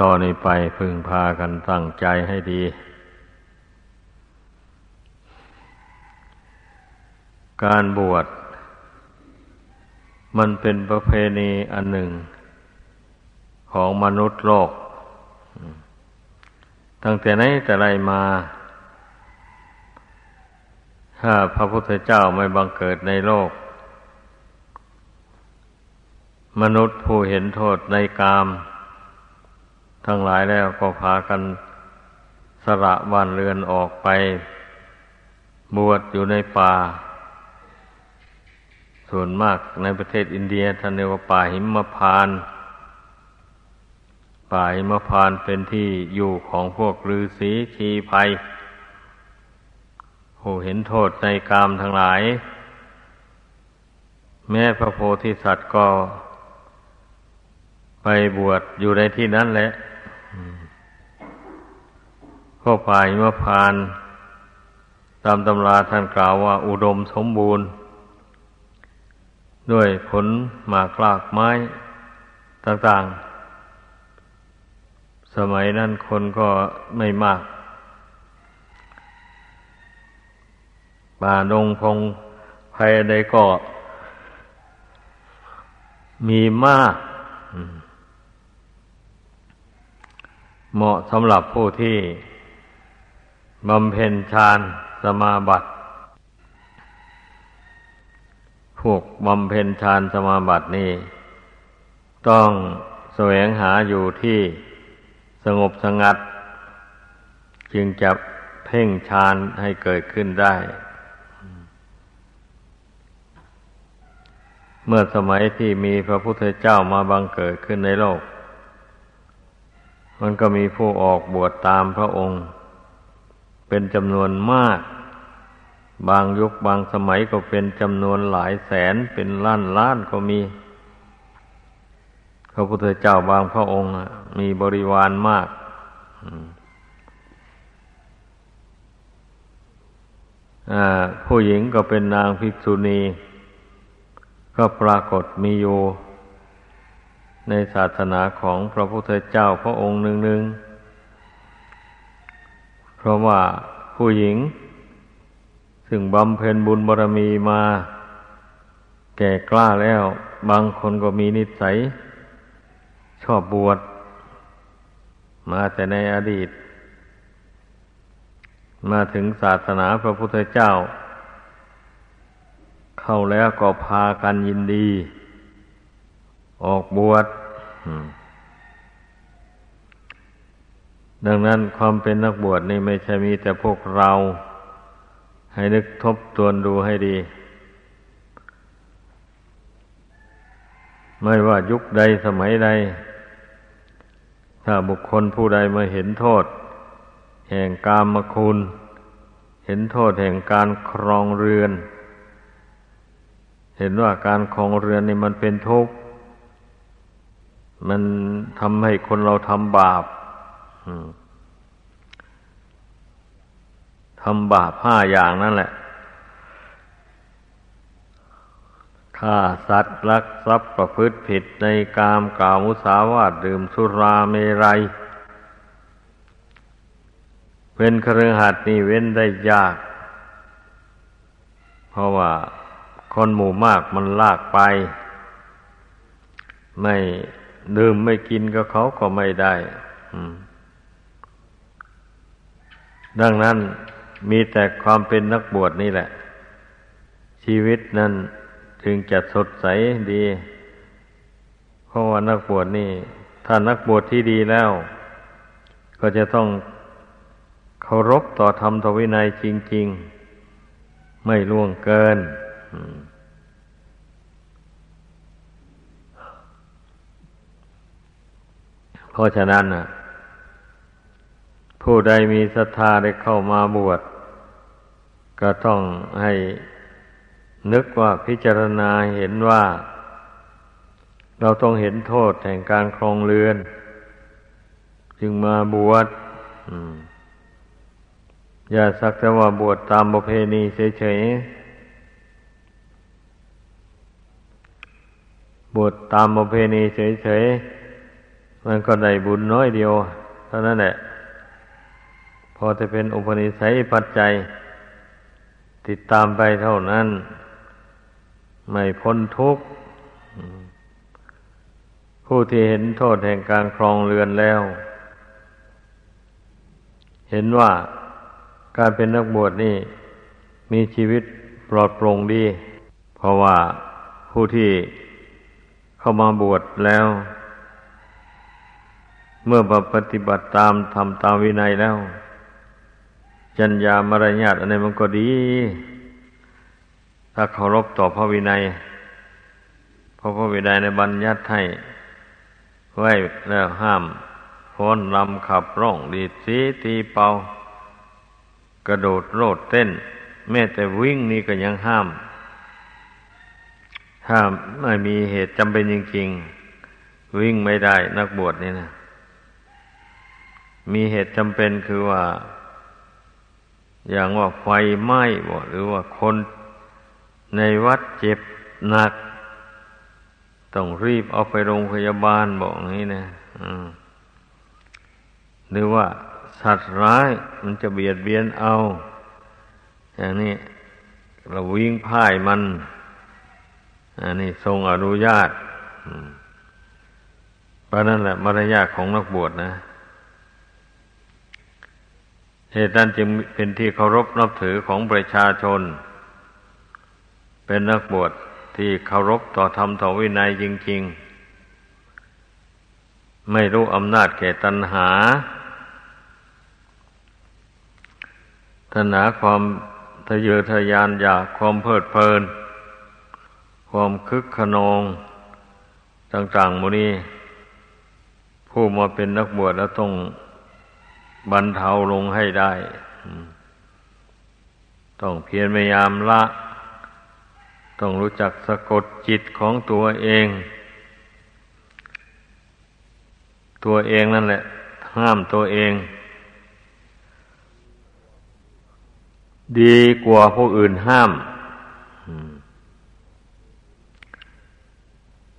ต่อนนี้ไปพึงพากันตั้งใจให้ดี การบวช มันเป็นประเพณีอันหนึ่ง ของมนุษย์โลก ตั้งแต่ไหนแต่ไรมา ถ้าพระพุทธเจ้าไม่บังเกิดในโลก มนุษย์ผู้เห็นโทษในกาม ทั้งหลายแล้วก็พากันสละบ้านเรือนออกไป บวชอยู่ในป่า ส่วนมากในประเทศอินเดียท่านเรียกว่าป่าหิมพาน ป่าหิมพานเป็นที่อยู่ของพวกฤาษีชีภัยผู้เห็นโทษในกามทั้งหลาย แม้พระโพธิสัตว์ก็ไปบวชอยู่ในที่นั้นแหละ กป่าหิมพาน ตามตำราท่านกล่าวว่าอุดมสมบูรณ์ ด้วยผลหมากลากไม้ต่างๆ สมัยนั้นคนก็ไม่มาก ป่าดงพงภายใดก็มีมาก เหมาะสำหรับผู้ที่ บำเพ็ญฌานสมาบัติ พวกบำเพ็ญฌานสมาบัตินี่ต้องแสวงหาอยู่ที่สงบสงัด จึงจะเพ่งฌานให้เกิดขึ้นได้ เมื่อสมัยที่มีพระพุทธเจ้ามาบังเกิดขึ้นในโลก มันก็มีผู้ออกบวชตามพระองค์ เป็นจำนวนมาก บางยุคบางสมัยก็เป็นจำนวนหลายแสนเป็นล้านล้านก็มี พระพุทธเจ้าบางพระองค์มีบริวารมากผู้หญิงก็เป็นนางภิกษุณี ก็ปรากฏมีอยู่ในศาสนาของพระพุทธเจ้าพระองค์หนึ่งๆ เพราะว่าผู้หญิง ซึ่งบำเพ็ญบุญบารมีมา แก่กล้าแล้ว บางคนก็มีนิสัย ชอบบวชมาแต่ในอดีต มาถึงศาสนาพระพุทธเจ้า เข้าแล้วก็พากันยินดี ออกบวช ดังนั้นความเป็นนักบวชนี่ไม่ใช่มีแต่พวกเรา ให้นึกทบทวนดูให้ดี ไม่ว่ายุคใดสมัยใด ถ้าบุคคลผู้ใดมาเห็นโทษ แห่งกามคุณ เห็นโทษแห่งการครองเรือน เห็นว่าการครองเรือนนี่มันเป็นทุกข์ มันทำให้คนเราทำบาป ทำบาปห้าอย่างนั่นแหละฆ่าสัตว์ลักทรัพย์ประพฤติผิดในกามกล่าวมุสาวาทดื่มสุราเมรัย เป็นครือหัดนี่เว้นได้ยาก เพราะว่าคนหมู่มากมันลากไป ไม่ดื่มไม่กินก็เขาก็ไม่ได้ ดังนั้นมีแต่ความเป็นนักบวชนี่แหละ ชีวิตนั้นถึงจะสดใสดี เพราะว่านักบวชนี่ ถ้านักบวชที่ดีแล้ว ก็จะต้องเคารพต่อธรรมทวินัยจริง ๆ ไม่ล่วงเกิน เพราะฉะนั้นนะ ผู้ใดมีศรัทธาได้เข้ามาบวช ก็ต้องให้นึกว่าพิจารณาเห็นว่า เราต้องเห็นโทษแห่งการครองเรือน จึงมาบวชอย่าสักแต่ว่าบวชตามประเพณีเฉยๆบวชตามประเพณีเฉยๆมันก็ได้บุญน้อยเดียว เท่านั้นแหละ อจะเป็นอุปนิสัยปัจจัย ติดตามไปเท่านั้น ไม่พ้นทุกข์ ผู้ที่เห็นโทษแห่งการครองเรือนแล้ว เห็นว่าการเป็นนักบวชนี่ มีชีวิตปลอดโปร่งดี เพราะว่าผู้ที่เข้ามาบวชแล้ว เมื่อปฏิบัติตามทำตามวินัยแล้ว จัญญามารยาทอะไรมันก็ดี ถ้าเคารพต่อพระวินัยเพราะพระวินัยในบัญญัติให้ไว้แล้วห้ามพ้นลำขับร้องดีดสีตีเป่ากระโดดโลดเต้น แม้แต่วิ่งนี่ก็ยังห้าม ถ้าไม่มีเหตุจำเป็นจริงๆ วิ่งไม่ได้นักบวชนี่นะ มีเหตุจำเป็นคือว่า อย่างว่าไฟไหม้บ่หรือว่าคนในวัดเจ็บหนัก ต้องรีบเอาไปโรงพยาบาลบอกงี้นะหรือว่าสัตว์ร้ายมันจะเบียดเบียนเอา อย่างนี้เราวิ่งพ่ายมัน อันนี้ทรงอนุญาตเพราะนั่นแหละมารยาทของนักบวชนะ เหตุนั้นจึงเป็นที่เคารพนับถือของประชาชน เป็นนักบวชที่เคารพต่อธรรมต่อวินัยจริง ๆ ไม่รู้อำนาจแก่ตัณหา ตัณหาความทะเยอทะยานอยากความเพลิดเพลิน ความคึกขนอง ต่างๆมูนี้ ผู้มาเป็นนักบวชแล้วต้อง บรรเทาลงให้ได้ ต้องเพียรพยายามละ ต้องรู้จักสะกดจิตของตัวเอง ตัวเองนั่นแหละ ห้ามตัวเอง ดีกว่าผู้อื่นห้าม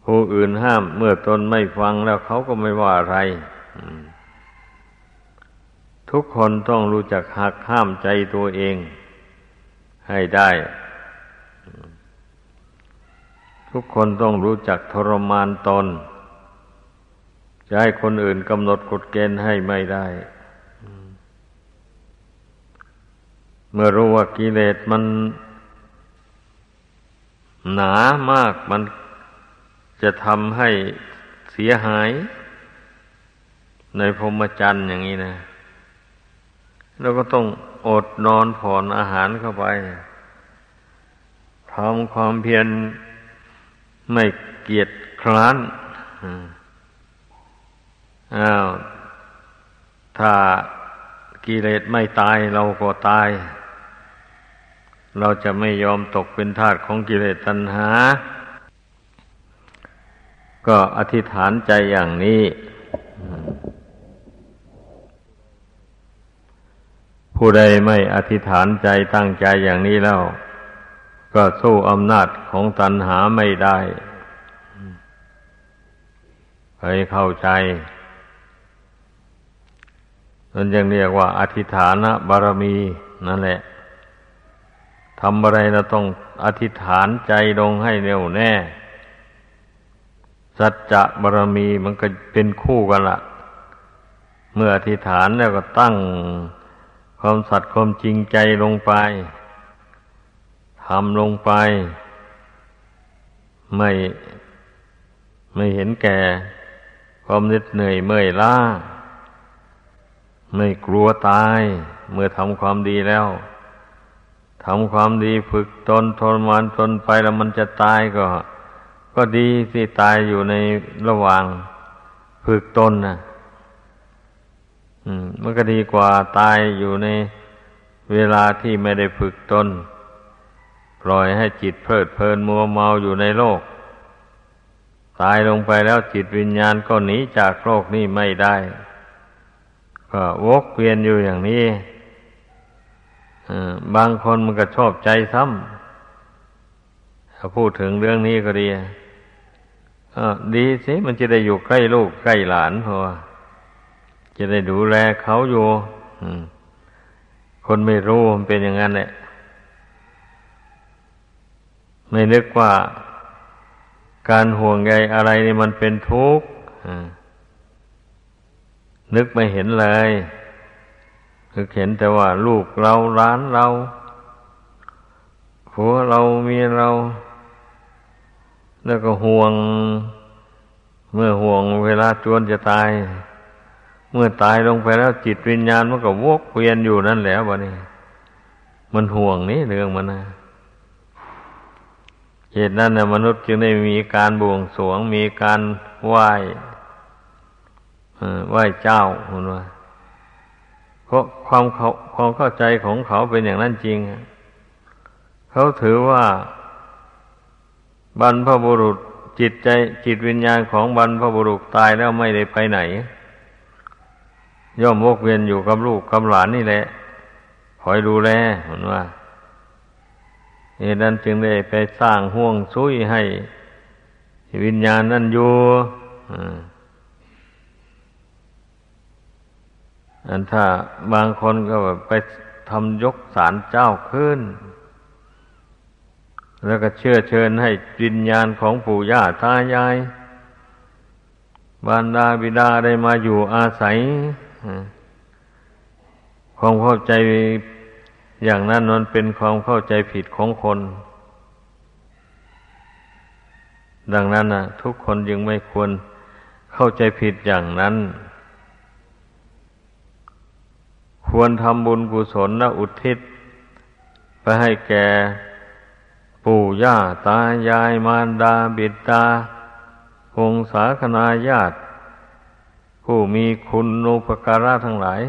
ผู้อื่นห้าม เมื่อตนไม่ฟังแล้วเขาก็ไม่ว่าอะไร ทุกคนต้องรู้จักหักห้ามใจตัวเอง ให้ได้ ทุกคนต้องรู้จักทรมานตน จะให้คนอื่นกำหนดกฎเกณฑ์ให้ไม่ได้ เมื่อรู้ว่ากิเลสมันหนามากมันจะทำให้เสียหาย ในพรหมจรรย์อย่างนี้นะ เราก็ต้องอดนอนผ่อนอาหารเข้าไปทำความเพียรไม่เกียจคร้านอ้าวถ้ากิเลสไม่ตายเราก็ตาย เราจะไม่ยอมตกเป็นทาสของกิเลสตัณหา ก็อธิษฐานใจอย่างนี้ ผู้ใดไม่อธิษฐานใจตั้งใจอย่างนี้แล้ว ก็สู้อำนาจของตัณหาไม่ได้ให้เข้าใจนั่นยังเรียกว่า อธิษฐานบารมีนั่นแหละทำอะไรเราต้องอธิษฐานใจลงให้แน่วแน่ สัจจะบารมีมันก็เป็นคู่กันละเมื่ออธิษฐานแล้วก็ตั้ง ความสัตย์ความจริงใจลงไปทำลงไป ไม่ไม่เห็นแก่ ความเหน็ดเหนื่อยเมื่อยล้า ไม่กลัวตาย เมื่อทำความดีแล้วทำความดีฝึกตนทรมานตนไปแล้วมันจะตายก็ ก็ดีสิตายอยู่ในระหว่าง ฝึกตนนะ มันก็ดีกว่าตายอยู่ในเวลาที่ไม่ได้ฝึกตนปล่อยให้จิตเพลิดเพลินมัวเมาอยู่ในโลก ตายลงไปแล้วจิตวิญญาณก็หนีจากโลกนี้ไม่ได้ ก็วกเวียนอยู่อย่างนี้บางคนมันก็ชอบใจซ้ำถ้าพูดถึงเรื่องนี้ก็ดีดีสิมันจะได้อยู่ใกล้ลูกใกล้หลานพอ จะได้ดูแลเขาอยู่คนไม่รู้มันเป็นอย่างนั้นแหละ ไม่นึกว่าการห่วงใยอะไรนี่มันเป็นทุกข์นึกไม่เห็นเลยคือเห็นแต่ว่าลูกเราร้านเราผัวเราเมียเรา แล้วก็ห่วง เมื่อห่วงเวลาจวนจะตาย เมื่อตายลงไปแล้วจิตวิญญาณมันก็วกเวียนอยู่นั่นแหละวะนี่มันห่วงนี่เรื่องมันนะเหตุนั้นนะมนุษย์จึงได้มีการบวงสรวงมีการไหว้ไหว้เจ้าคุณว่าเพราะความเขาความเข้าใจของเขาเป็นอย่างนั้นจริงเขาถือว่า บรรพบุรุษจิตใจจิตวิญญาณของบรรพบุรุษตายแล้วไม่ได้ไปไหน ย่อมวกเวียนอยู่กับลูกกับหลานนี่แหละคอยดูแลเหมือนว่าเหตุนั้นจึงได้ไปสร้างห่วงซุยให้ วิญญาณนั่นอยู่อันถ้าบางคนก็แบบไปทำยกสารเจ้าขึ้น แล้วก็เชื่อเชิญให้วิญญาณของปู่ย่าตายายบารดาบิดาได้มาอยู่อาศัย ความเข้าใจอย่างนั้นมันเป็นความเข้าใจผิดของคน ดังนั้นนะทุกคนยังไม่ควรเข้าใจผิดอย่างนั้น ควรทำบุญกุศลและอุทิศ ไปให้แก่ปู่ย่าตายายมารดาบิดาพงสาคนาญาติ ผู้มีคุณูปการะทั้งหลาย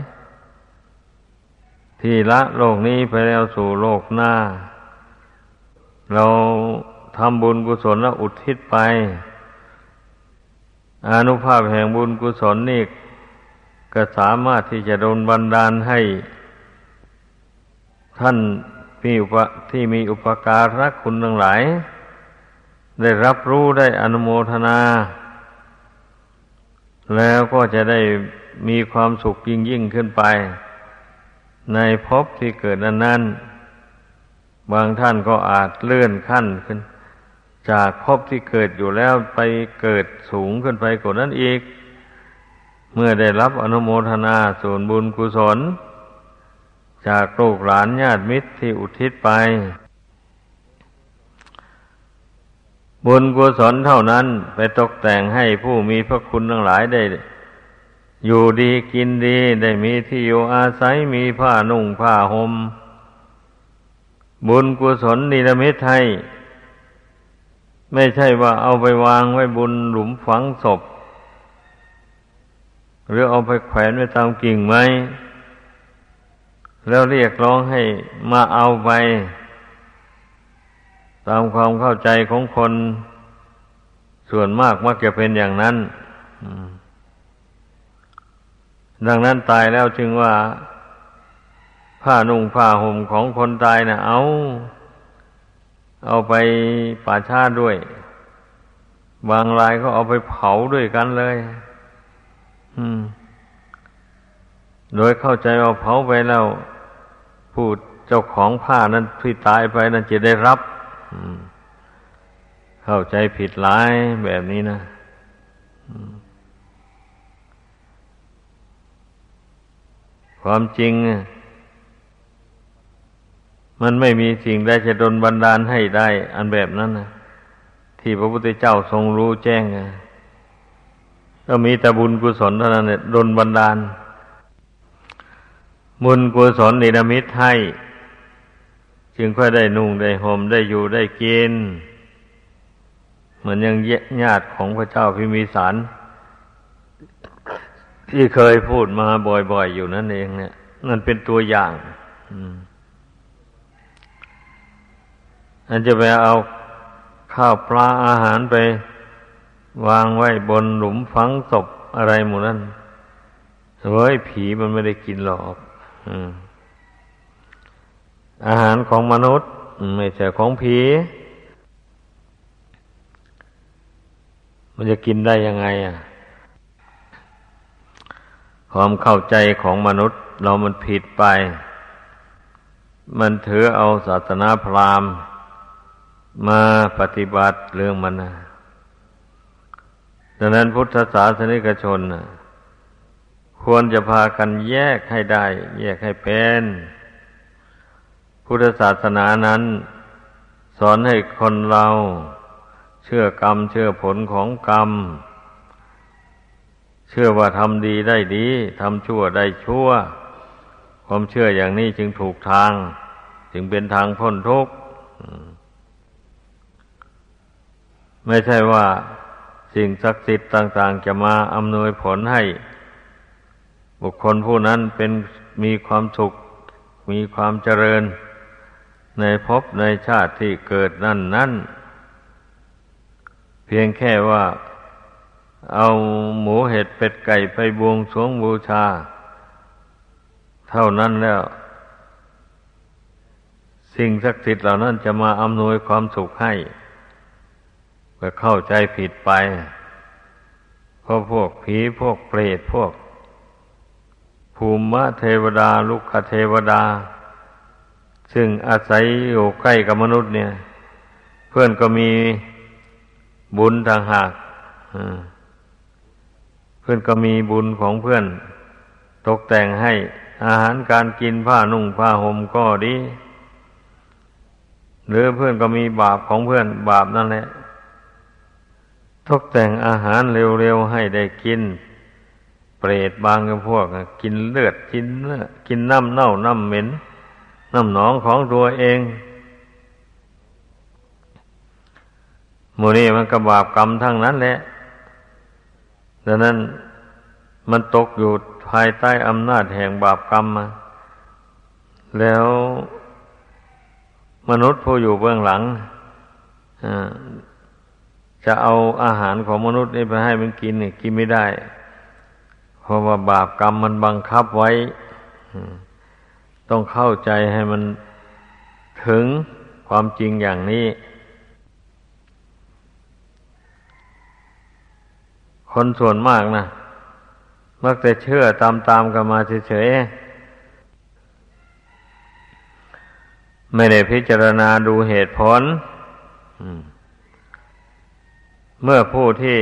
ที่ละโลกนี้ไปแล้วสู่โลกหน้า เราทำบุญกุศลแล้วอุทิศไป อนุภาพแห่งบุญกุศลนี่ก็สามารถที่จะโดนบันดาลให้ ท่านมีอุปที่มีอุปการะคุณทั้งหลาย ได้รับรู้ได้อนุโมทนา แล้วก็จะได้มีความสุขยิ่งยิ่งขึ้นไป ในภพที่เกิดนั้นนั้นบางท่านก็อาจเลื่อนขั้นขึ้น จากภพที่เกิดอยู่แล้วไปเกิดสูงขึ้นไปกว่านั้นอีก เมื่อได้รับอนุโมทนาส่วนบุญกุศล จากลูกหลานญาติมิตรที่อุทิศไป บุญกุศลเท่านั้นไปตกแต่งให้ผู้มีพระคุณทั้งหลายได้ อยู่ดีกินดีได้มีที่อยู่อาศัยมีผ้านุ่งผ้าหม่มบุญกุศลนิรมิตให้ไม่ใช่ว่าเอาไปวางไว้บุญหลุมฝังศพ หรือเอาไปแขวนไว้ตามกิ่งไม้แล้วเรียกร้องให้มาเอาไป ตามความเข้าใจของคนส่วนมากมักจะเป็นอย่างนั้น ดังนั้นตายแล้วจึงว่า ผ้านุ่งผ้าห่มของคนตายนะ่ะ เอาเอาไปป่าชาด้วย บางรายก็เอาไปเผาด้วยกันเลย อืม โดยเข้าใจว่าเผาไปแล้ว ผู้เจ้าของผ้านั้นที่ตายไปนั้นจะได้รับ เข้าใจผิดหลายแบบนี้นะความจริง มันไม่มีสิ่งใดจะดนบันดาลให้ได้ อันแบบนั้นนะที่พระพุทธเจ้าทรงรู้แจ้งก็มีแต่บุญกุศลเท่านั้นเนี่ยดนบันดาล บุญกุศลนิรมิตให้ จึงค่อยได้นุ่งได้ห่มได้อยู่ได้กิน เหมือนยังญาติของพระเจ้าพิมีสารที่เคยพูดมาบ่อยๆอยู่นั่นเองเนี่ยนั่นเป็นตัวอย่างอันจะไปเอาข้าวปลาอาหารไป วางไว้บนหลุมฝังศพอะไรหมู่นั้นเฮ้ยผีมันไม่ได้กินหรอก อ อาหารของมนุษย์ ไม่ใช่ของผี มันจะกินได้ยังไงอะ ความเข้าใจของมนุษย์ เรามันผิดไป มันถือเอาศาสนาพราหมณ์ มาปฏิบัติเรื่องมันนะดังนั้นพุทธศาสนิกชนนะควรจะพากันแยกให้ได้ แยกให้เป็น พุทธศาสนานั้น สอนให้คนเราเชื่อกรรม เชื่อผลของกรรม เชื่อว่าทำดีได้ดีทำชั่วได้ชั่ว ความเชื่ออย่างนี้จึงถูกทาง จึงเป็นทางพ้นทุกข์ไม่ใช่ว่าสิ่งศักดิ์สิทธิ์ต่าง ๆ จะมาอำนวยผลให้ บุคคลผู้นั้นเป็นมีความสุข มีความเจริญ ในภพในชาติที่เกิดนั่นนั่นเพียงแค่ว่า เอาหมูเห็ดเป็ดไก่ไปบวงสรวงบูชา เท่านั้นแล้ว สิ่งศักดิ์สิทธิ์เหล่านั้นจะมาอำนวยความสุขให้ก็เข้าใจผิดไปเพราะพวกผีพวกเปรตพวก ภูมิเทวดา ลุกขเทวดา ซึ่งอาศัยอยู่ใกล้กับมนุษย์เนี่ย เพื่อนก็มีบุญทางหากเพื่อนก็มีบุญของเพื่อน ตกแต่งให้อาหารการกินผ้านุ่งผ้าห่มก็ดี หรือเพื่อนก็มีบาปของเพื่อนบาปนั่นแหละ ตกแต่งอาหารเร็วๆให้ได้กิน เปรตบางกับพวก กินเลือดกินเนื้อกินน้ำเน่าน้ำเหม็น น้ำหนองของตัวเองโมนี่มันกบาปกรรมทั้งนั้นแหละดังนั้นมันตกอยู่ภายใต้อำนาจแห่งบาปกรรมมา แล้วมนุษย์ผู้อยู่เบื้องหลังจะเอาอาหารของมนุษย์นี่ไปให้มันกินเนี่ยกินไม่ได้ เพราะว่าบาปกรรมมันบังคับไว้ ต้องเข้าใจให้มันถึงความจริงอย่างนี้ คนส่วนมากนะมักแต่เชื่อตามๆกันมาเฉยๆ ไม่ได้พิจารณาดูเหตุผล เมื่อผู้ที่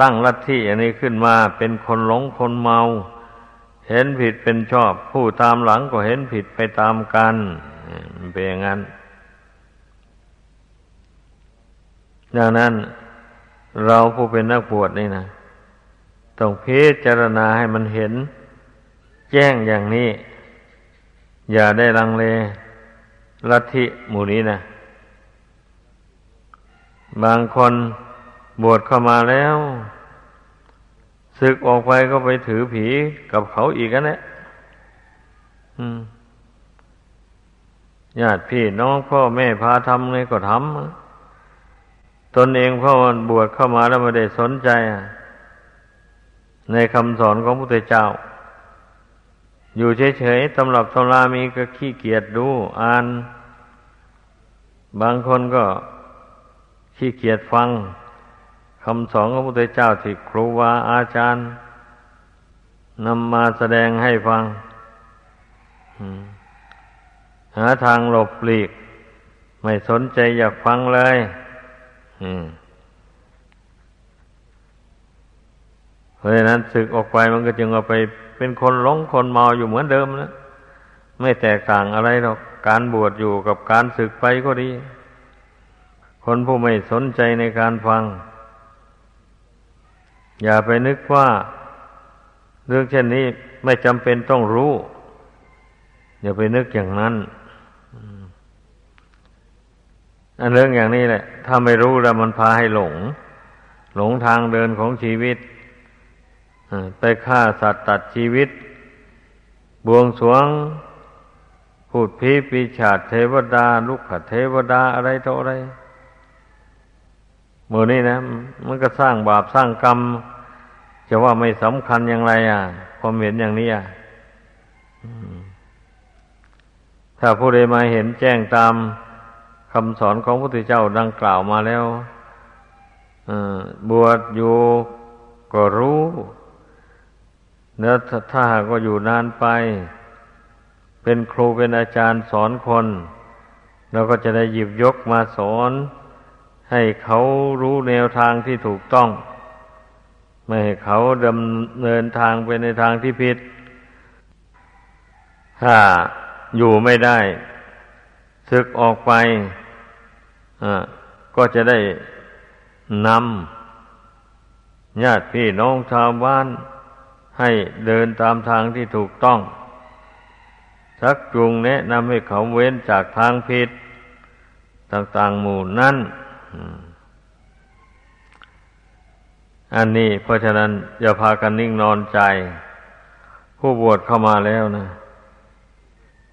ตั้งลัทธิอย่างนี้ขึ้นมาเป็นคนหลงคนเมา เห็นผิดเป็นชอบ ผู้ตามหลังก็เห็นผิดไปตามกันมันเป็นอย่างนั้นดังนั้น เราผู้เป็นนักบวชนี่นะต้องพิจารณาให้มันเห็น แจ้งอย่างนี้ อย่าได้ลังเลลัทธิหมู่นี้นะบางคนบวชเข้ามาแล้ว ศึกออกไปก็ไปถือผีกับเขาอีกนะเนี่ยญาติพี่น้องพ่อแม่พาทำไงก็ทำตนเองเพราะมันบวชเข้ามาแล้วไม่ได้สนใจ ในคำสอนของพระพุทธเจ้า อยู่เฉยๆตำรับตำรามีก็ขี้เกียจดู อ่าน บางคนก็ขี้เกียจฟัง คำสอนของพระพุทธเจ้าที่ครูบาอาจารย์นำมาแสดงให้ฟังหาทางหลบหลีก ไม่สนใจอยากฟังเลยเพราะฉะนั้นศึกออกไปมันก็จึงเอาไปเป็นคนหลงคนเมาอยู่เหมือนเดิมนะไม่แตกต่างอะไรหรอกการบวชอยู่กับการศึกไปก็ดี คนผู้ไม่สนใจในการฟัง อย่าไปนึกว่า เรื่องเช่นนี้ไม่จำเป็นต้องรู้ อย่าไปนึกอย่างนั้นอันเรื่องอย่างนี้แหละ ถ้าไม่รู้แล้วมันพาให้หลง หลงทางเดินของชีวิตไปฆ่าสัตว์ตัดชีวิต บวงสวงพูดพีปีชาติเทวดา ลุกขเทวดาอะไรต่ออะไร มือนี้นะมันก็สร้างบาปสร้างกรรม จะว่าไม่สำคัญอย่างไร อะ ความเห็นอย่างนี้อะถ้าผู้ใดมาเห็นแจ้งตามคำสอนของพระพุทธเจ้าดังกล่าวมาแล้วบวชอยู่ก็รู้เนื้อถ้าหากว่าอยู่นานไป เป็นครูเป็นอาจารย์สอนคน เราก็จะได้หยิบยกมาสอน ให้เขารู้แนวทางที่ถูกต้อง ไม่ให้เขาดำเนินทางไปในทางที่ผิด ถ้าอยู่ไม่ได้ศึกออกไปก็จะได้นำญาติพี่น้องชาวบ้าน ให้เดินตามทางที่ถูกต้อง ชักจูงแนะนำให้เขาเว้นจากทางผิด ต่างๆหมู่นั้น อันนี้เพราะฉะนั้น อย่าพากันนิ่งนอนใจ ผู้บวชเข้ามาแล้วนะ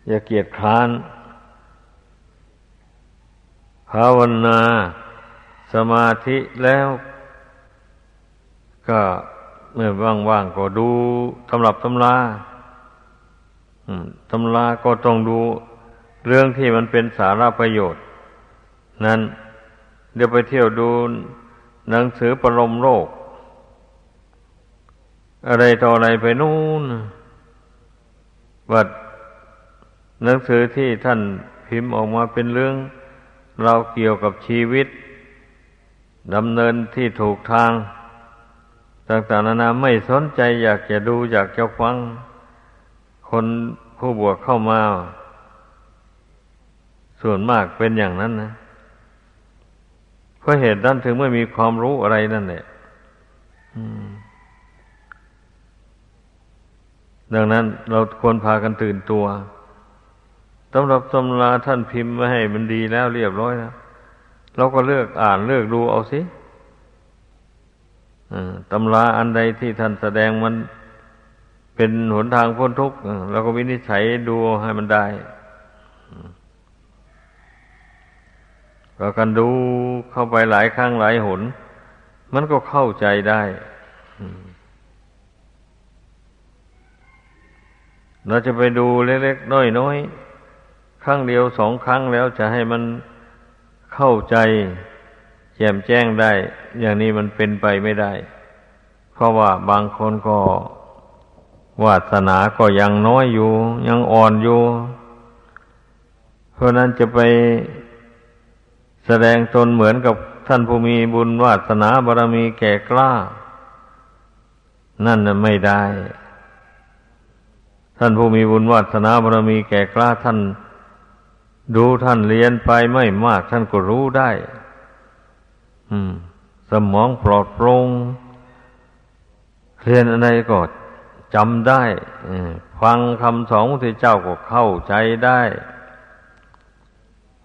อย่าเกียจคร้านภาวนาสมาธิแล้ว ก็เมื่อว่างๆก็ดูตำรับตำราตำราก็ต้องดูเรื่องที่มันเป็นสาระประโยชน์ นั้น เดี๋ยวไปเที่ยวดูหนังสือประลมโลก อะไรต่ออะไรไปนู่นวัดหนังสือที่ท่านพิมพ์ออกมาเป็นเรื่อง เราเกี่ยวกับชีวิตดำเนินที่ถูกทาง ต่างๆนานาไม่สนใจอยากจะดูอยากจะฟัง คนผู้บวชเข้ามา ส่วนมากเป็นอย่างนั้นนะ เพราะเหตุนั้นถึงไม่มีความรู้อะไรนั่นแหละดังนั้นเราควรพากันตื่นตัวตำหรับตำราท่านพิมพ์มาให้มันดีแล้วเรียบร้อยแล้วเราก็เลือกอ่านเลือกดูเอาสิตำราอันใดที่ท่านแสดงมันเป็นหนทางพ้นทุกข์เราก็วินิจฉัยดูให้มันได้ ก็กันดูเข้าไปหลายครั้งหลายหน มันก็เข้าใจได้เราจะไปดูเล็กๆน้อยๆครั้งเดียวสองครั้งแล้วจะให้มันเข้าใจแจ่มแจ้งได้ อย่างนี้มันเป็นไปไม่ได้ เพราะว่าบางคนก็วาสนาก็ยังน้อยอยู่ ยังอ่อนอยู่ เพราะนั้นจะไป แสดงตนเหมือนกับท่านผู้มีบุญวาสนาบารมีแก่กล้า นั่นน่ะไม่ได้ ท่านผู้มีบุญวาสนาบารมีแก่กล้าท่าน ดูท่านเรียนไปไม่มาก ท่านก็รู้ได้ อืม สมองปลอดโปร่งเรียนอะไรก็จำได้ฟังคำสอนของพระเจ้าก็เข้าใจได้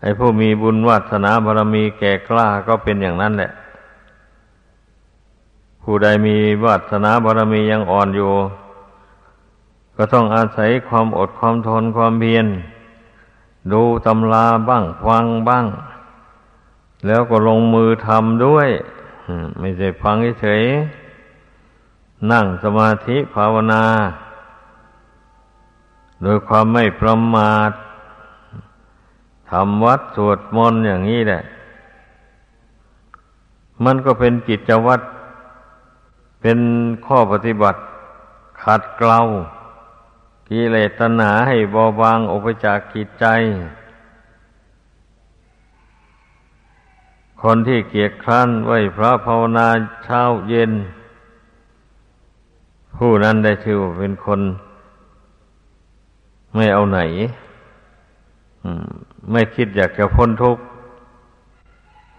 ไอ้ผู้มีบุญวาสนาบารมีแก่กล้าก็เป็นอย่างนั้นแหละ ผู้ใดมีวาสนาบารมียังอ่อนอยู่ ก็ต้องอาศัยความอดความทนความเพียรดูตำราบ้างฟังบ้าง แล้วก็ลงมือทำด้วย ไม่ใช่ฟังเฉยนั่งสมาธิภาวนา โดยความไม่ประมาท ทำวัดสวดมนต์อย่างนี้แหละ มันก็เป็นกิจวัตร เป็นข้อปฏิบัติ ขัดเกลากิเลสตัณหาให้เบาบางออกไปจากกิจใจ คนที่เกียจคร้านไหวพระภาวนาเช้าเย็น ผู้นั้นได้ชื่อว่าเป็นคน ไม่เอาไหน ไม่คิดอยากจะพ้นทุกข์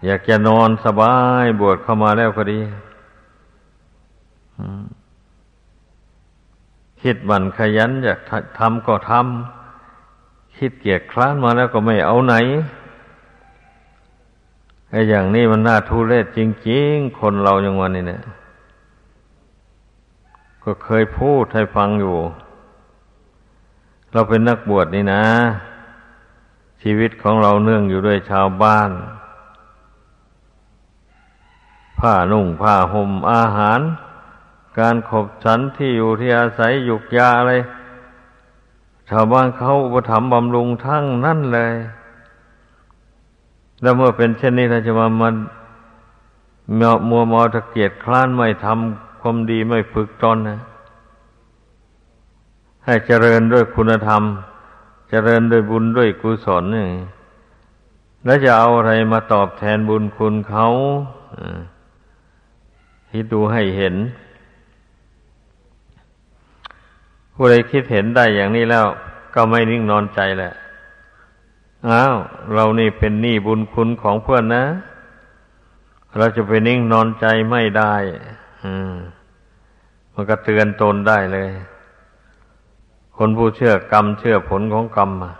อยากจะนอนสบายบวชเข้ามาแล้วก็ดีคิดบันขยันอยากทำก็ทำคิดเกียจคร้านมาแล้วก็ไม่เอาไหนไอ้อย่างนี้มันน่าทุเรศจริง ๆ คนเราอย่างวันนี้เนี่ยก็เคยพูดให้ฟังอยู่ เราเป็นนักบวชนี่นะ ชีวิตของเราเนื่องอยู่ด้วยชาวบ้าน ผ้านุ่งผ้าห่มอาหาร การขบฉันที่อยู่ที่อาศัยหยุกยาอะไร ชาวบ้านเขาอุปถัมภ์บำรุงทั้งนั่นเลย แล้วเมื่อเป็นเช่นนี้เราจะมามันมัวมัวมอตะเกียดคลานไม่ทำความดีไม่ฝึกตนนะ ให้เจริญด้วยคุณธรรม เจริญด้วยบุญด้วยกุศลนี่แล้วจะเอาอะไรมาตอบแทนบุญคุณเขาคิดดูให้เห็น ผู้ใดคิดเห็นได้อย่างนี้แล้ว ก็ไม่นิ่งนอนใจแหละ อ้าว เรานี่เป็นหนี้บุญคุณของเพื่อนนะ เราจะไปนิ่งนอนใจไม่ได้มันก็เตือนตนได้เลย คนผู้เชื่อกรรม เชื่อผลของกรรมมา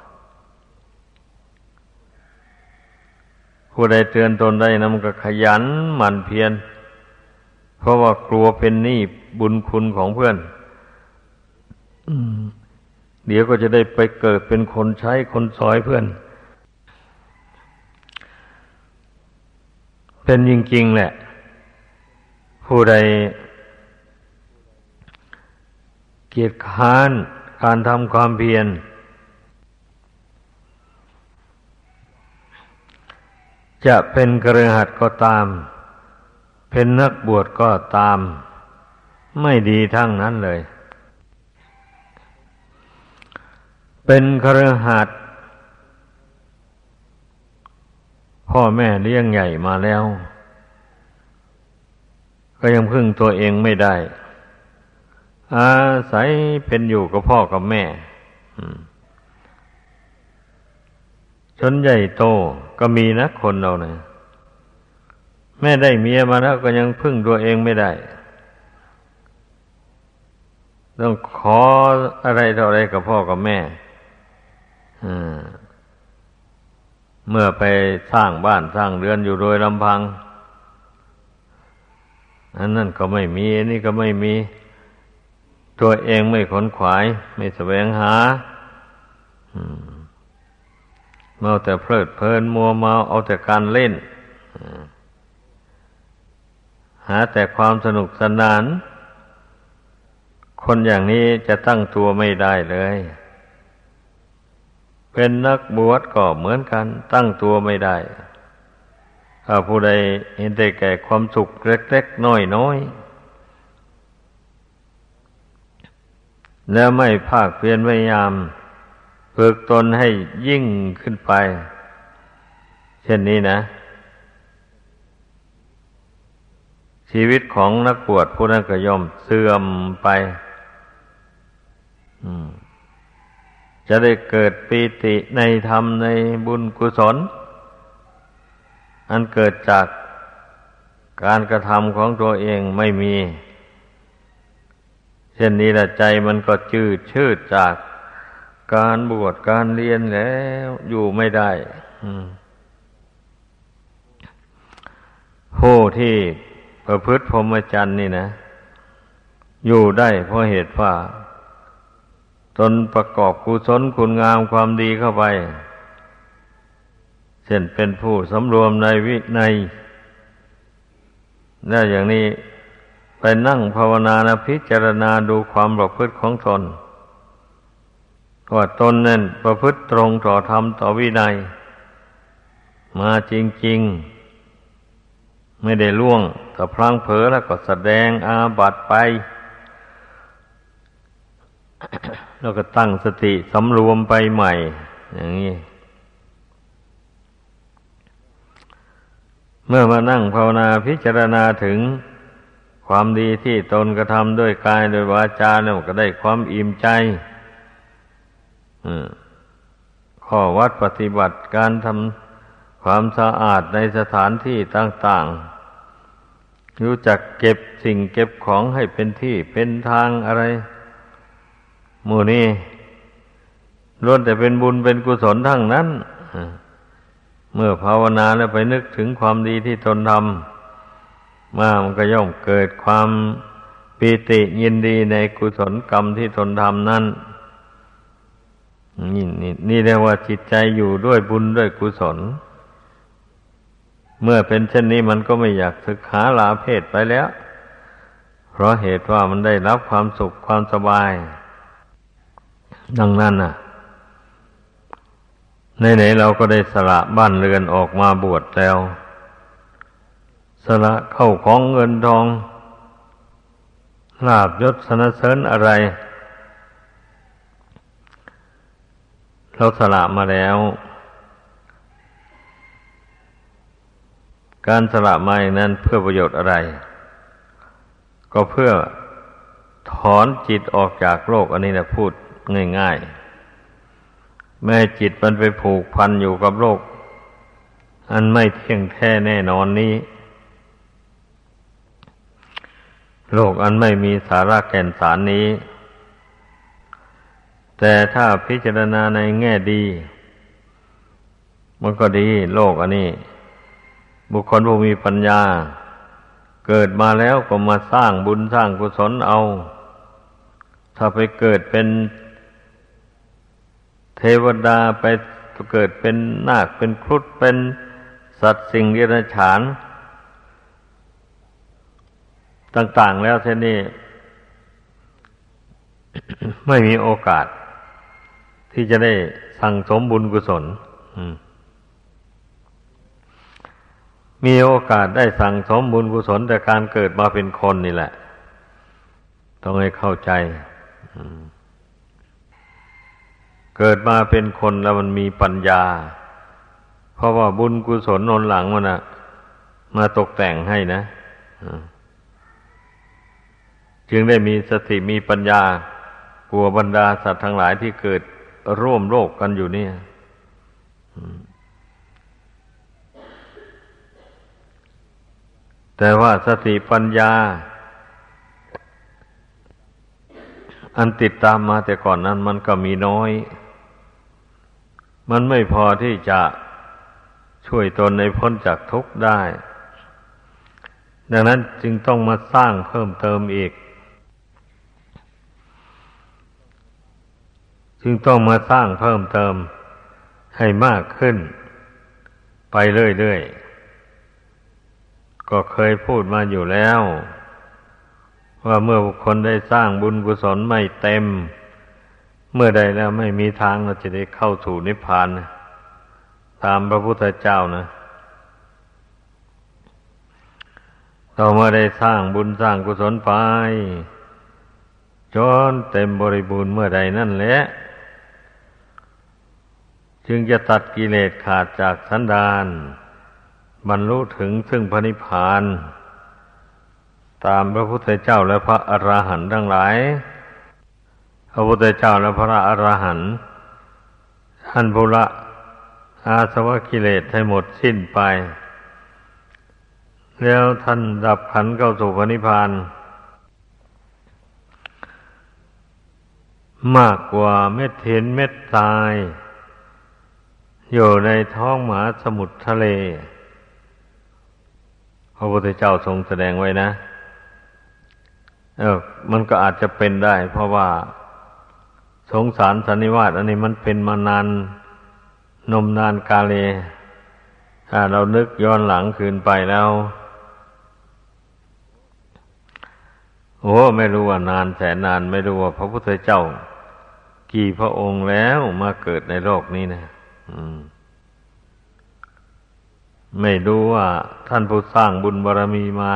ผู้ใดเตือนตนได้นะมันก็ขยันหมั่นเพียรเพราะว่ากลัวเป็นหนี้บุญคุณของเพื่อนเดี๋ยวก็จะได้ไปเกิดเป็นคนใช้คนสอยเพื่อน เป็นจริงๆแหละ ผู้ใดเกียรติค้าน การทำความเพียร จะเป็นกระหัดก็ตาม เป็นนักบวชก็ตาม ไม่ดีทั้งนั้นเลย เป็นครหัดพ่อแม่เลี้ยงใหญ่มาแล้ว ก็ยังพึ่งตัวเองไม่ได้ อาศัยเป็นอยู่กับพ่อกับแม่อืมจนใหญ่โตก็มีนะคนเราเนะี่ยแม่ได้เมียมาแล้วก็ยังพึ่งตัวเองไม่ได้ ต้องขออะไรต่ออะไรกับพ่อกับแม่เมื่อไปสร้างบ้านสร้างเรือนอยู่โดยลำพังอันนั้นก็ไม่มีนี่ก็ไม่มี ตัวเองไม่ขนขวาย ไม่แสวงหาเมาแต่เพลิดเพลินมัวเมาเอาแต่การเล่น หาแต่ความสนุกสนาน คนอย่างนี้จะตั้งตัวไม่ได้เลย เป็นนักบวชก็เหมือนกัน ตั้งตัวไม่ได้ถ้าผู้ใดเห็นแต่แก่ความสุขเล็กๆน้อยๆ แล้วไม่ภาคเพียรพยายามฝึกตนให้ยิ่งขึ้นไป เช่นนี้นะ ชีวิตของนักบวชผู้นั้นก็ย่อมเสื่อมไปจะได้เกิดปีติในธรรมในบุญกุศล อันเกิดจากการกระทำของตัวเองไม่มี เช่นนี้แหละใจมันก็จืดชืดจากการบวชการเรียนแล้วอยู่ไม่ได้ผู้ที่ประพฤติพรหมจรรย์นี่นะ อยู่ได้เพราะเหตุว่าตนประกอบกุศลคุณงามความดีเข้าไป เช่นเป็นผู้สำรวมในวิในและอย่างนี้ ไปนั่งภาวนานะพิจารณาดูความประพฤติของตนว่าตนนั่นประพฤติตรงต่อธรรมต่อวินัย มาจริง ๆ ไม่ได้ล่วงแต่พลังเผลอแล้วก็แสดงอาบัตไป แล้วก็ตั้งสติสำรวมไปใหม่ อย่างนี้ เมื่อมานั่งภาวนาพิจารณาถึง ความดีที่ตนกระทำด้วยกายโดยวาจาเนี่ยก็ได้ความอิ่มใจข้อวัดปฏิบัติการทำความสะอาดในสถานที่ต่าง ๆ รู้จักเก็บสิ่งเก็บของให้เป็นที่เป็นทางอะไรหมู่นี้ล้วนแต่เป็นบุญเป็นกุศลทั้งนั้น เมื่อภาวนาแล้วไปนึกถึงความดีที่ตนทำ มามันก็ย่อมเกิดความปีติยินดีในกุศลกรรมที่ตนทำนั้นนี่นี่นี่เรียกว่าจิตใจอยู่ด้วยบุญด้วยกุศล เมื่อเป็นเช่นนี้มันก็ไม่อยากศึกษาลาเพศไปแล้ว เพราะเหตุว่ามันได้รับความสุขความสบาย ดังนั้นน่ะในไหนเราก็ได้สละบ้านเรือนออกมาบวชแล้ว สละเข้าของเงินทองลาบยศสนเสริญอะไร เราสละมาแล้ว การสละมาอย่างนั้นเพื่อประโยชน์อะไร ก็เพื่อถอนจิตออกจากโลก อันนี้นะพูดง่ายๆ แม่จิตมันไปผูกพันอยู่กับโลก อันไม่เที่ยงแท้แน่นอนนี้ โลกอันไม่มีสาระแก่นสารนี้ แต่ถ้าพิจารณาในแง่ดี มันก็ดีโลกอันนี้ บุคคลผู้มีปัญญา เกิดมาแล้วก็มาสร้างบุญสร้างกุศลเอา ถ้าไปเกิดเป็นเทวดาไปเกิดเป็นนาคเป็นครุฑเป็นสัตว์สิ่งเดรัจฉาน ต่าง ๆ แล้วเท่นี้ ไม่มีโอกาส ที่จะได้สั่งสมบุญกุศลมีโอกาสได้สั่งสมบุญกุศลแต่การเกิดมาเป็นคนนี่แหละ ต้องให้เข้าใจเกิดมาเป็นคนแล้วมันมีปัญญา เพราะว่าบุญกุศลนนหลังมันอะมาตกแต่งให้นะ จึงได้มีสติมีปัญญากลัวบรรดาสัตว์ทั้งหลายที่เกิดร่วมโลกกันอยู่เนี่ยแต่ว่าสติปัญญา อันติดตามมาแต่ก่อนนั้นมันก็มีน้อย มันไม่พอที่จะช่วยตนในพ้นจากทุกข์ได้ ดังนั้นจึงต้องมาสร้างเพิ่มเติมอีก จึงต้องมาสร้างเพิ่มเติมให้มากขึ้น ไปเรื่อยๆ ก็เคยพูดมาอยู่แล้ว ว่าเมื่อบุคคลได้สร้างบุญกุศลไม่เต็ม เมื่อใดแล้วไม่มีทางเราจะได้เข้าสู่นิพพานนะตามพระพุทธเจ้านะเราเมื่อได้สร้างบุญสร้างกุศลไปจนเต็มบริบูรณ์เมื่อใดนั่นแหละ จึงจะตัดกิเลสขาดจากสันดานบรรลุถึงซึ่งพระนิพพาน ตามพระพุทธเจ้าและพระอระหันต์ทั้งหลาย พระพุทธเจ้าและพระอระหันต์ท่านบุระอาสวะกิเลสให้หมดสิ้นไป แล้วท่านดับขันเข้าสู่พระนิพพาน มากกว่าเม็ดเห็นเม็ดทราย อยู่ในท้องหมาสมุทรทะเล พระพุทธเจ้าทรงแสดงไว้นะ เออ มันก็อาจจะเป็นได้ เพราะว่าสงสารสันนิวาสอันนี้มันเป็นมานานนมนานกาเล ถ้าเรานึกย้อนหลังคืนไปแล้ว โอ้ไม่รู้ว่านานแสนนาน ไม่รู้ว่าพระพุทธเจ้า กี่พระองค์แล้วมาเกิดในโลกนี้นะ ไม่รู้ว่าท่านผู้สร้างบุญบารรมีมา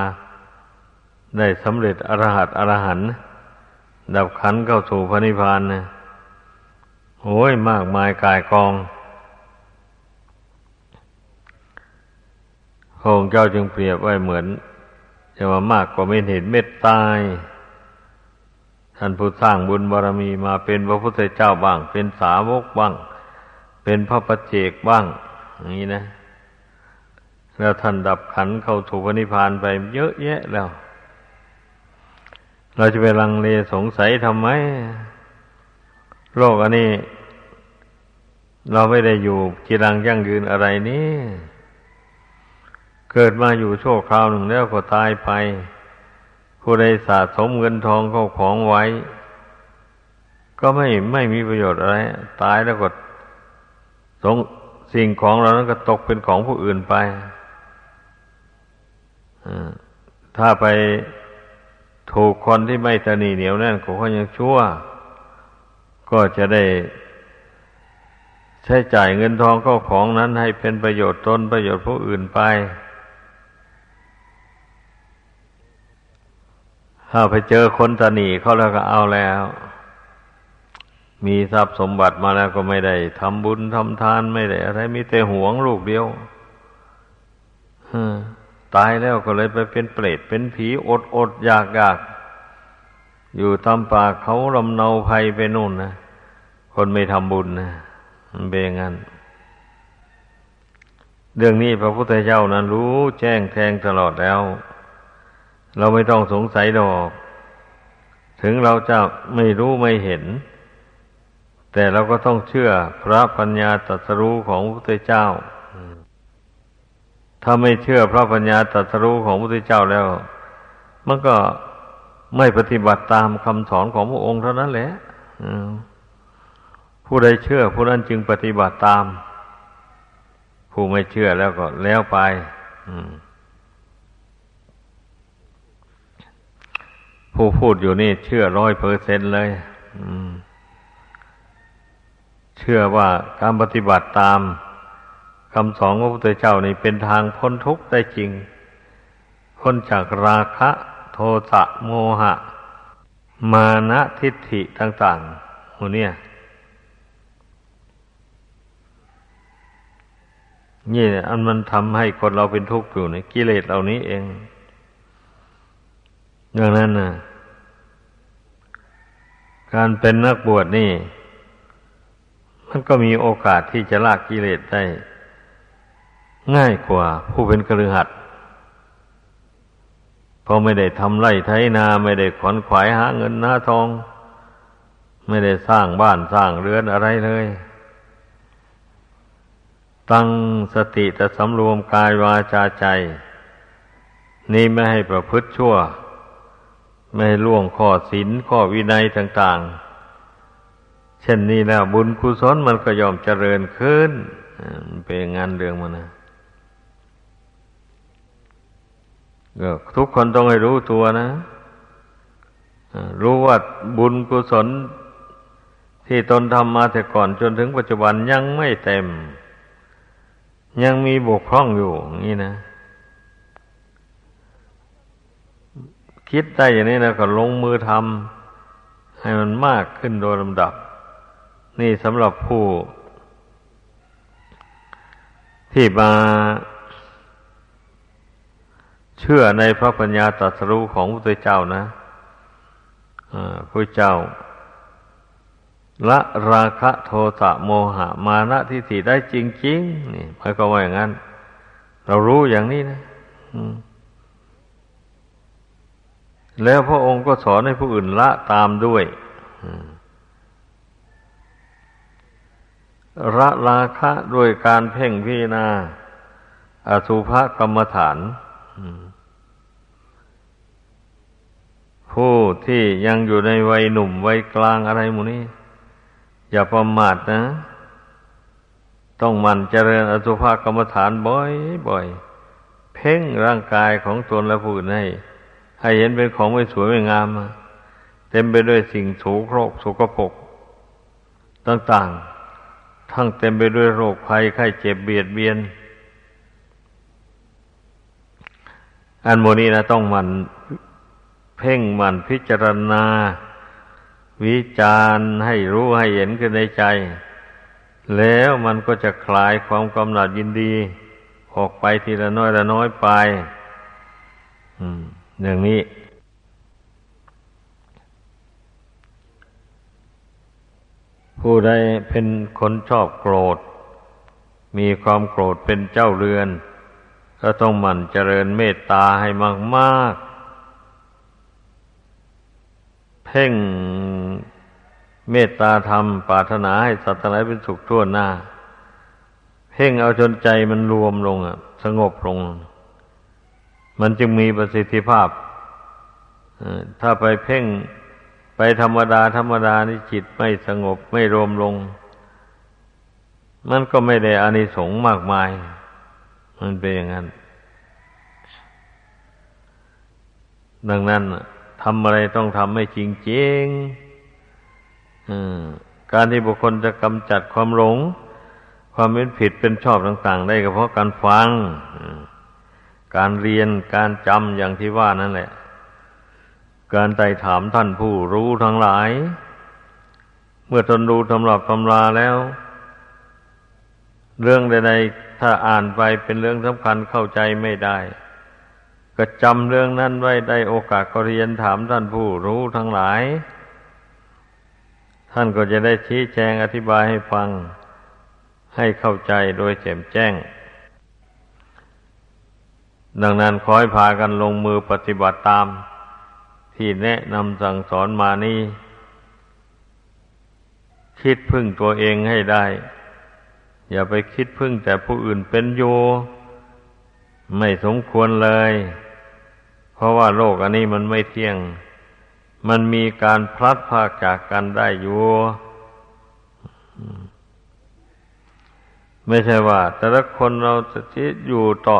ได้สำเร็จอรหัตอรหัน ดับขันเข้าสู่พระนิพพานนะโอ้ยมากมายกายกองพระองค์เจ้าจึงเปรียบไว้เหมือนจะว่ามากกว่าเม็ดเห็นเม็ดตายท่านผู้สร้างบุญบารรมีมาเป็นพระพุทธเจ้าบ้าง เป็นสาวกบ้าง เป็นพระปัจเจกบ้าง อย่างนี้นะ แล้วท่านดับขันเข้าถูกพระนิพพานไปเยอะแยะแล้ว เราจะไปลังเลสงสัยทำไม โลกอันนี้ เราไม่ได้อยู่กีรังยั่งยืนอะไรนี่เกิดมาอยู่ชั่วคราวหนึ่งแล้วก็ตายไป ผู้ใดสะสมเงินทองเข้าของไว้ ก็ไม่ไม่มีประโยชน์อะไร ตายแล้วก็ สงสิ่งของเรานั้นก็ตกเป็นของผู้อื่นไปถ้าไปถูกคนที่ไม่ตนีเหนียวแน่นก็คนยังชั่ว ก็จะได้ใช้จ่ายเงินทองเข้าของนั้นให้เป็นประโยชน์ตนประโยชน์ผู้อื่นไป ถ้าไปเจอคนตนีเขาแล้วก็เอาแล้ว มีทรัพย์สมบัติมาแล้วก็ไม่ได้ทำบุญทำทานไม่ได้อะไรมีแต่หวงลูกเดียวตายแล้วก็เลยไปเป็นเปรตเป็นผีอดอดอยากอยากอยู่ตามป่าเขาลำเนาภัยไปนู่นนะคนไม่ทำบุญนะมันเป็นอย่างนั้นเรื่องนี้พระพุทธเจ้านั้นรู้แจ้งแทงตลอดแล้ว เราไม่ต้องสงสัยดอก ถึงเราจะไม่รู้ไม่เห็น แต่เราก็ต้องเชื่อพระปัญญาตรัสรู้ของพระพุทธเจ้า ถ้าไม่เชื่อพระปัญญาตรัสรู้ของพระพุทธเจ้าแล้ว มันก็ไม่ปฏิบัติตามคำสอนของพระองค์เท่านั้นแหละผู้ใดเชื่อผู้นั้นจึงปฏิบัติตาม ผู้ไม่เชื่อแล้วก็แล้วไปผู้พูดอยู่นี่เชื่อร้อยเปอร์เซ็นเลย เชื่อว่าการปฏิบัติตามคำสอนของพระพุทธเจ้านี่เป็นทางพ้นทุกข์ได้จริง พ้นจากราคะ โทสะโมหะ มานะทิฏฐิต่างๆหมดเนี่ยนี่อันมันทำให้คนเราเป็นทุกข์อยู่ในกิเลสเหล่านี้เองดังนั้นนะการเป็นนักบวชนี่ มันก็มีโอกาสที่จะลากกิเลสได้ ง่ายกว่าผู้เป็นกระหัดพราะไม่ได้ทำไร่ไถนา ไม่ได้ขวนขวายหาเงินหาทอง ไม่ได้สร้างบ้านสร้างเรือนอะไรเลย ตั้งสติแต่สำรวมกายวาจาใจ นี่ไม่ให้ประพฤติชั่ว ไม่ให้ล่วงข้อศีลข้อวินัยต่าง ๆ เช่นนี้แล้วบุญกุศลมันก็ยอมเจริญขึ้นเป็นงานเรื่องมันนะก็ทุกคนต้องให้รู้ตัวนะรู้ว่าบุญกุศลที่ตนทำมาแต่ก่อนจนถึงปัจจุบันยังไม่เต็ม ยังมีบกพร่องอยู่นี่นะ คิดได้อย่างนี้นะก็ลงมือทำให้มันมากขึ้นโดยลำดับ นี่สำหรับผู้ ที่มาเชื่อในพระปัญญาตรัสรู้ของพระพุทธเจ้านะพระเจ้า ละราคะโทสะโมหะ มานะทิฏฐิได้จริงๆนี่หมายความว่าอย่างนั้น เรารู้อย่างนี้นะแล้วพระองค์ก็สอนให้ผู้อื่นละตามด้วย ละราคะด้วยการเพ่งพิจารณาอสุภกรรมฐาน ผู้ที่ยังอยู่ในวัยหนุ่มวัยกลางอะไรมูนี้ อย่าประมาทนะ ต้องมันเจริญอสุภกรรมฐานบ่อยบ่อยเพ่งร่างกายของตนและผู้อื่นให้ ให้เห็นเป็นของไม่สวยไม่งาม เต็มไปด้วยสิ่งโสโครกโสกปรกต่าง ๆ ทั้งเต็มไปด้วยโรคภัยไข้เจ็บเบียดเบียน อันโมนี้นะต้องมันเพ่งมันพิจารณา วิจารณ์ให้รู้ให้เห็นขึ้นในใจ แล้วมันก็จะคลายความกำหนัดยินดี ออกไปทีละน้อยละน้อยไปอย่างนี้ ผู้ใดเป็นคนชอบโกรธ มีความโกรธเป็นเจ้าเรือน ก็ต้องหมั่นเจริญเมตตาให้มากๆ เพ่งเมตตาธรรมปรารถนาให้สัตว์ทั้งหลายเป็นสุขทั่วหน้า เพ่งเอาจนใจมันรวมลงอะ สงบลง มันจึงมีประสิทธิภาพถ้าไปเพ่ง ไปธรรมดาธรรมดานี่จิตไม่สงบไม่รวมลง มันก็ไม่ได้อานิสงส์มากมาย มันเป็นอย่างนั้น ดังนั้นทำอะไรต้องทำให้จริงจริงการที่บุคคลจะกำจัดความหลง ความเป็นผิดเป็นชอบต่าง ๆ ได้ก็เพราะการฟัง การเรียนการจำอย่างที่ว่านั่นแหละ การไต่ถามท่านผู้รู้ทั้งหลาย เมื่อทนดูตำรับตำราแล้ว เรื่องใดๆถ้าอ่านไปเป็นเรื่องสำคัญเข้าใจไม่ได้ ก็จำเรื่องนั้นไว้ได้โอกาสก็เรียนถามท่านผู้รู้ทั้งหลาย ท่านก็จะได้ชี้แจงอธิบายให้ฟัง ให้เข้าใจโดยแจ่มแจ้ง ดังนั้นขอให้พากันลงมือปฏิบัติตาม ที่แนะนำสั่งสอนมานี้ คิดพึ่งตัวเองให้ได้ อย่าไปคิดพึ่งแต่ผู้อื่นเป็นโย ไม่สมควรเลย เพราะว่าโลกอันนี้มันไม่เที่ยง มันมีการพลัดพากจากกันได้อยู่ไม่ใช่ว่า แต่ละคนเราจะอยู่ต่อ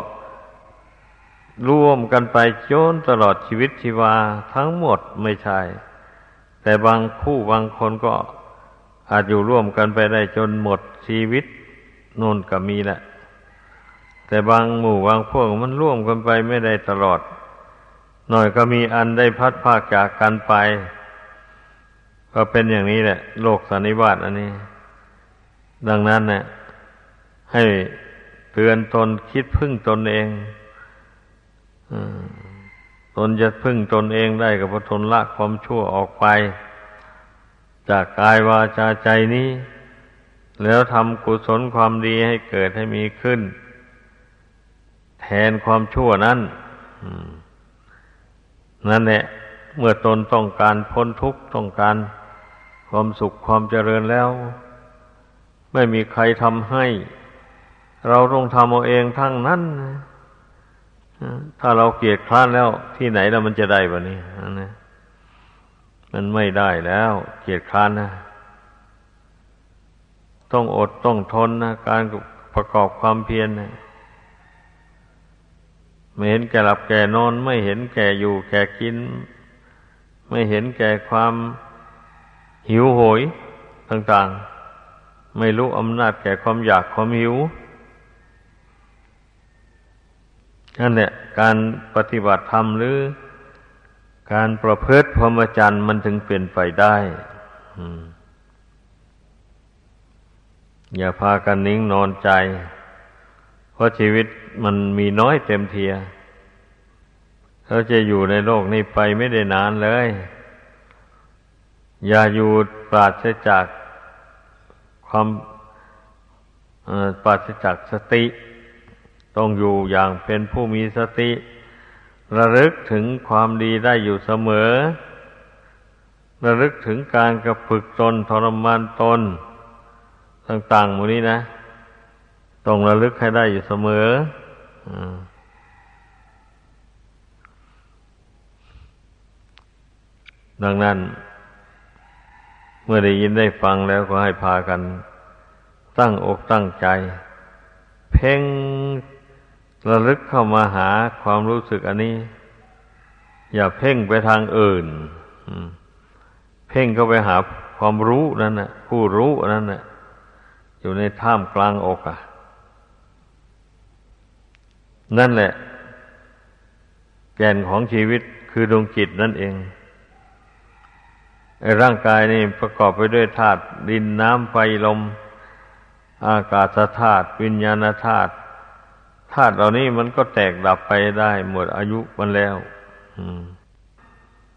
ร่วมกันไปจนตลอดชีวิตชีวาทั้งหมดไม่ใช่ แต่บางคู่บางคนก็อาจอยู่ร่วมกันไปได้จนหมดชีวิตนู่นก็มีแหละ แต่บางหมู่บางพวกมันร่วมกันไปไม่ได้ตลอด หน่อยก็มีอันได้พัดภาคจากกันไป ก็เป็นอย่างนี้แหละ โลกสันนิบาตอันนี้ ดังนั้นเนี่ยให้เตือนตนคิดพึ่งตนเอง ตนจะพึ่งตนเองได้กับพทนละความชั่วออกไป จากกายวาจาใจนี้ แล้วทำกุศลความดีให้เกิดให้มีขึ้น แทนความชั่วนั้นนั่นแหละเมื่อตนต้องการพ้นทุกข์ต้องการความสุขความเจริญแล้ว ไม่มีใครทำให้ เราต้องทำเอาเองทั้งนั้น ถ้าเราเกียดคร้านแล้วที่ไหนแล้วมันจะได้บะนี่นะมันไม่ได้แล้ว เกียดคร้านนะต้องอดต้องทนนะการประกอบความเพียรนะไม่เห็นแก่หลับแก่นอน ไม่เห็นแก่อยู่ แก่กิน ไม่เห็นแก่ความหิวโหยต่าง ๆ ไม่รู้อำนาจแก่ความอยากความหิว นั่นแหละการปฏิบัติธรรมหรือ การประพฤติพรหมจรรย์มันถึงเป็นไปได้อย่าพากันนิ่งนอนใจ เพราะชีวิตมันมีน้อยเต็มเทียเราจะอยู่ในโลกนี้ไปไม่ได้นานเลย อย่าอยู่ปราศจากความปราศจากสติ ต้องอยู่อย่างเป็นผู้มีสติ ระลึกถึงความดีได้อยู่เสมอ ระลึกถึงการกระฝึกตนทรมานตน ต่างๆหมดนี้นะ ต้องระลึกให้ได้อยู่เสมอดังนั้น เมื่อได้ยินได้ฟังแล้วก็ให้พากัน ตั้งอกตั้งใจ เพ่ง ระลึกเข้ามาหาความรู้สึกอันนี้ อย่าเพ่งไปทางอื่นเพ่งเข้าไปหาความรู้นั่นนะผู้รู้นั่นนะอยู่ในท่ามกลางอกอะนั่นแหละ แก่นของชีวิตคือดวงจิตนั่นเองร่างกายนี่ประกอบไปด้วยธาตุดินน้ำไฟลม อากาศธาตุวิญญาณธาตุ ธาตุเหล่านี้มันก็แตกดับไปได้หมดอายุมันแล้ว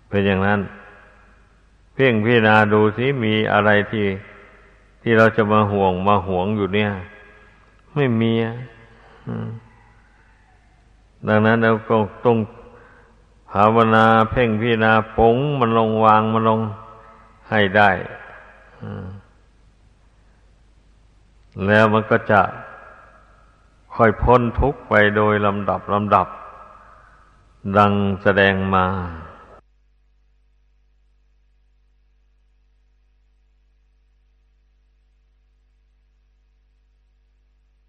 เป็นอย่างนั้น เพ่งพิจารณาดูสิมีอะไรที่ ที่เราจะมาห่วงมาห่วงอยู่เนี่ย ไม่มีดังนั้นเราก็ต้องภาวนาเพ่งพิจารณาปงมันลงวางมันลงให้ได้แล้วมันก็จะ ค่อยพ้นทุกข์ไปโดยลำดับลำดับ ดังแสดงมา